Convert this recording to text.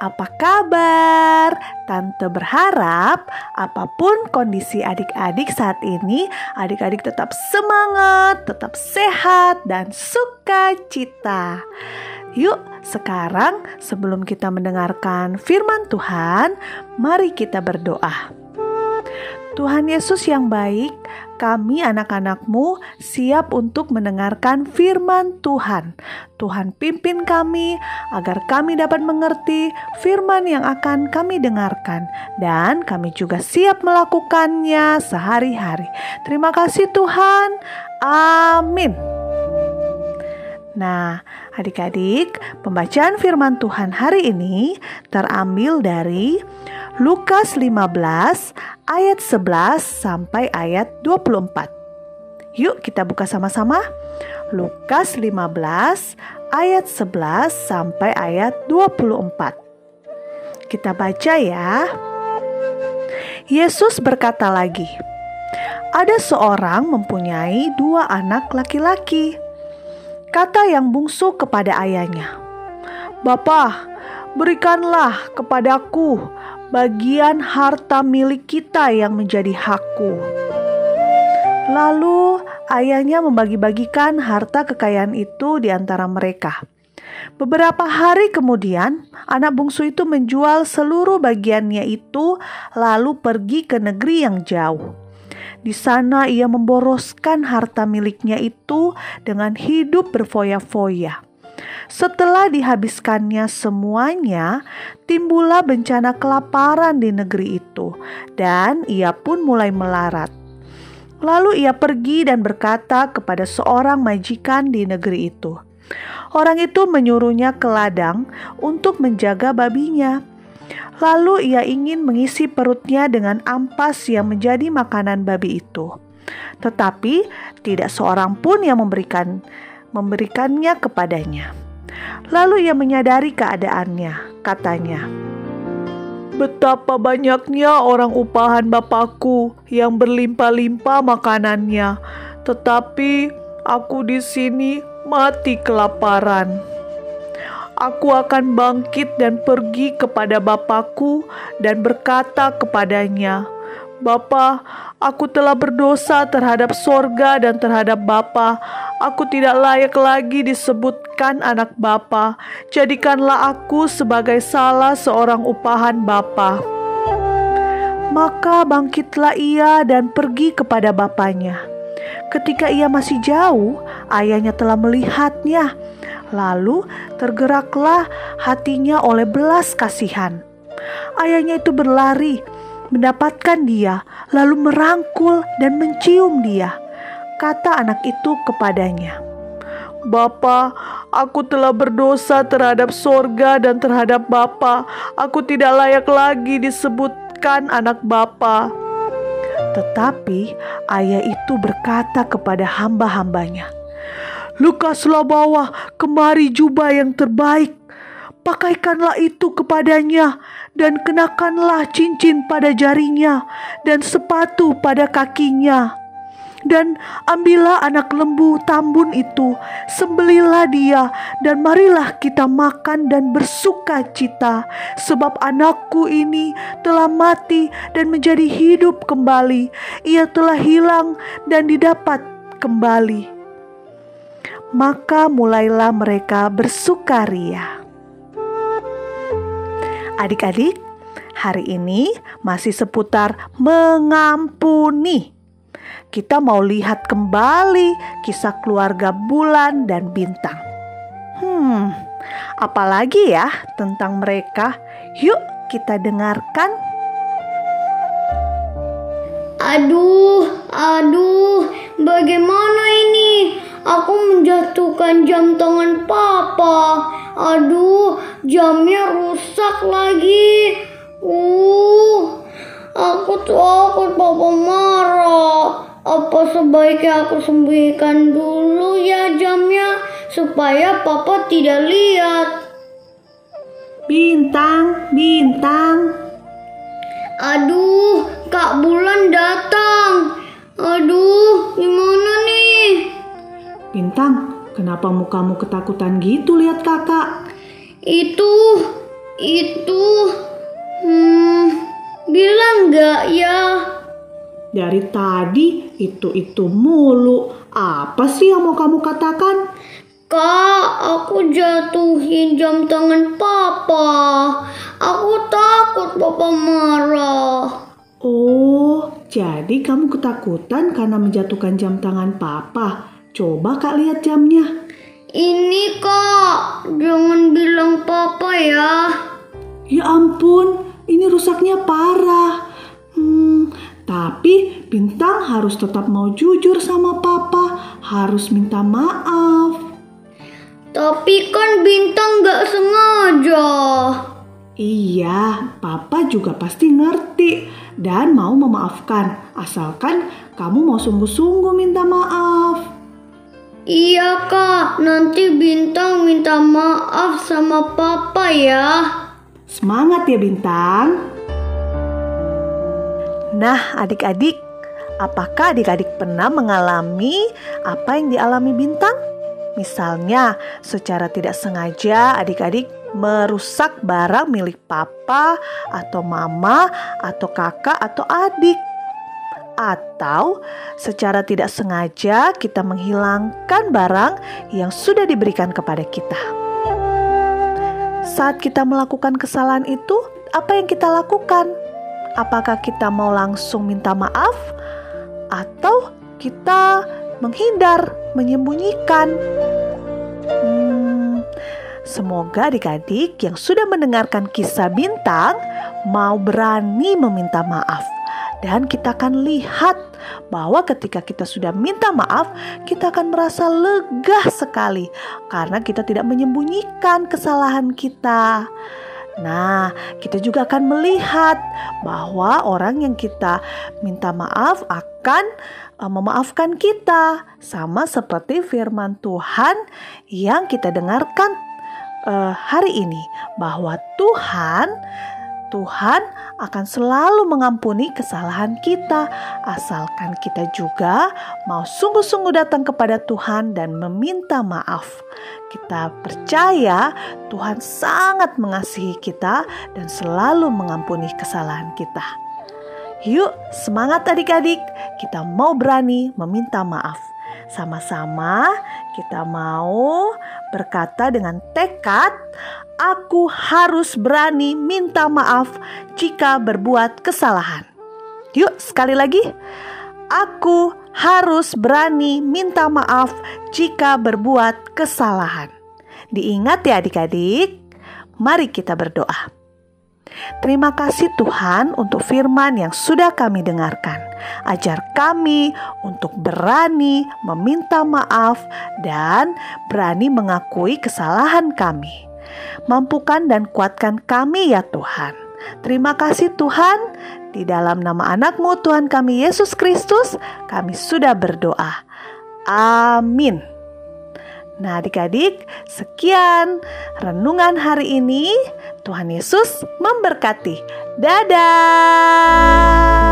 apa kabar? Tante berharap apa pun kondisi adik-adik saat ini, adik-adik tetap semangat, tetap sehat, dan sukacita. Yuk, sekarang sebelum kita mendengarkan firman Tuhan, mari kita berdoa. Tuhan Yesus yang baik, kami anak-anakmu siap untuk mendengarkan firman Tuhan. Tuhan pimpin kami agar kami dapat mengerti firman yang akan kami dengarkan. Dan kami juga siap melakukannya sehari-hari. Terima kasih Tuhan. Amin. Nah, adik-adik, pembacaan firman Tuhan hari ini terambil dari Lukas 15 ayat 11 sampai ayat 24. Yuk kita buka sama-sama. Lukas 15 ayat 11 sampai ayat 24. Kita baca ya. Yesus berkata lagi, "Ada seorang mempunyai dua anak laki-laki." Kata yang bungsu kepada ayahnya, "Bapa, berikanlah kepadaku bagian harta milik kita yang menjadi hakku." Lalu ayahnya membagi-bagikan harta kekayaan itu di antara mereka. Beberapa hari kemudian, anak bungsu itu menjual seluruh bagiannya itu, lalu pergi ke negeri yang jauh. Di sana ia memboroskan harta miliknya itu dengan hidup berfoya-foya. Setelah dihabiskannya semuanya, timbullah bencana kelaparan di negeri itu, dan ia pun mulai melarat. Lalu ia pergi dan berkata kepada seorang majikan di negeri itu. Orang itu menyuruhnya ke ladang untuk menjaga babinya. Lalu ia ingin mengisi perutnya dengan ampas yang menjadi makanan babi itu. Tetapi tidak seorang pun yang memberikan memberikannya kepadanya. Lalu ia menyadari keadaannya, katanya, Betapa banyaknya orang upahan bapakku yang berlimpah-limpah makanannya, tetapi aku di sini mati kelaparan aku akan bangkit dan pergi kepada Bapakku dan berkata kepadanya, Bapa, aku telah berdosa terhadap sorga dan terhadap Bapa. Aku tidak layak lagi disebutkan anak Bapa. Jadikanlah aku sebagai salah seorang upahan Bapa. Maka bangkitlah ia dan pergi kepada bapaknya. Ketika ia masih jauh, ayahnya telah melihatnya Lalu tergeraklah hatinya oleh belas kasihan. Ayahnya itu berlari, mendapatkan dia, lalu merangkul dan mencium dia. Kata anak itu kepadanya, Bapa, aku telah berdosa terhadap sorga dan terhadap Bapa. Aku tidak layak lagi disebutkan anak Bapa. Tetapi ayah itu berkata kepada hamba-hambanya, Lukaslah bawah kemari jubah yang terbaik. Pakaikanlah itu kepadanya dan kenakanlah cincin pada jarinya dan sepatu pada kakinya. Dan ambillah anak lembu tambun itu, sembelilah dia, dan marilah kita makan dan bersuka cita, sebab anakku ini telah mati dan menjadi hidup kembali. Ia telah hilang dan didapat kembali maka mulailah mereka bersukaria. Adik-adik, hari ini masih seputar mengampuni. Kita mau lihat kembali kisah keluarga Bulan dan Bintang. Hmm, apalagi ya tentang mereka? Yuk kita dengarkan. Aduh, aduh, bagaimana ini? Aku menjatuhkan jam tangan papa. Aduh, jamnya rusak lagi. Uh, aku takut papa marah. Apa sebaiknya aku sembunyikan dulu ya jamnya supaya papa tidak lihat. Bintang, bintang. Aduh, Kak Bulan datang. Aduh, gimana nih? Bintang, kenapa mukamu ketakutan gitu lihat kakak? Itu, itu, hmm, bilang nggak ya? Dari tadi itu-itu mulu. Apa sih yang mau kamu katakan? Kak, aku jatuhin jam tangan papa. Aku takut papa marah. Oh, jadi kamu ketakutan karena menjatuhkan jam tangan papa. Coba kak lihat jamnya. Ini kak, jangan bilang papa ya. Ya ampun, ini rusaknya parah. Tapi Bintang harus tetap mau jujur sama papa, harus minta maaf. Tapi kan bintang gak sengaja. Iya, papa juga pasti ngerti dan mau memaafkan, asalkan kamu mau sungguh-sungguh minta maaf. Iya kak, nanti bintang minta maaf sama papa ya. Semangat ya Bintang. Nah, adik-adik, apakah adik-adik pernah mengalami apa yang dialami Bintang? Misalnya, secara tidak sengaja adik-adik merusak barang milik papa atau mama atau kakak atau adik. Atau secara tidak sengaja kita menghilangkan barang yang sudah diberikan kepada kita. Saat kita melakukan kesalahan itu, apa yang kita lakukan? Apakah kita mau langsung minta maaf atau kita menghindar, menyembunyikan? Hmm, semoga adik-adik yang sudah mendengarkan kisah bintang mau berani meminta maaf. Dan kita akan lihat bahwa ketika kita sudah minta maaf, kita akan merasa lega sekali karena kita tidak menyembunyikan kesalahan kita. Nah, kita juga akan melihat bahwa orang yang kita minta maaf akan uh, memaafkan kita, sama seperti firman Tuhan yang kita dengarkan uh, hari ini, bahwa Tuhan Tuhan akan selalu mengampuni kesalahan kita, asalkan kita juga mau sungguh-sungguh datang kepada Tuhan dan meminta maaf. Kita percaya Tuhan sangat mengasihi kita dan selalu mengampuni kesalahan kita. Yuk, semangat adik-adik! Kita mau berani meminta maaf. Sama-sama kita mau berkata dengan tekad, "Aku harus berani minta maaf jika berbuat kesalahan." Yuk, sekali lagi, aku harus berani minta maaf jika berbuat kesalahan. Diingat ya, adik-adik. Mari kita berdoa. Terima kasih Tuhan untuk firman yang sudah kami dengarkan. Ajar kami untuk berani meminta maaf dan berani mengakui kesalahan kami. Mampukan dan kuatkan kami ya Tuhan. Terima kasih Tuhan. Di dalam nama anakmu Tuhan kami Yesus Kristus, kami sudah berdoa. Amin. Nah, adik-adik, sekian renungan hari ini. Tuhan Yesus memberkati. Dadah.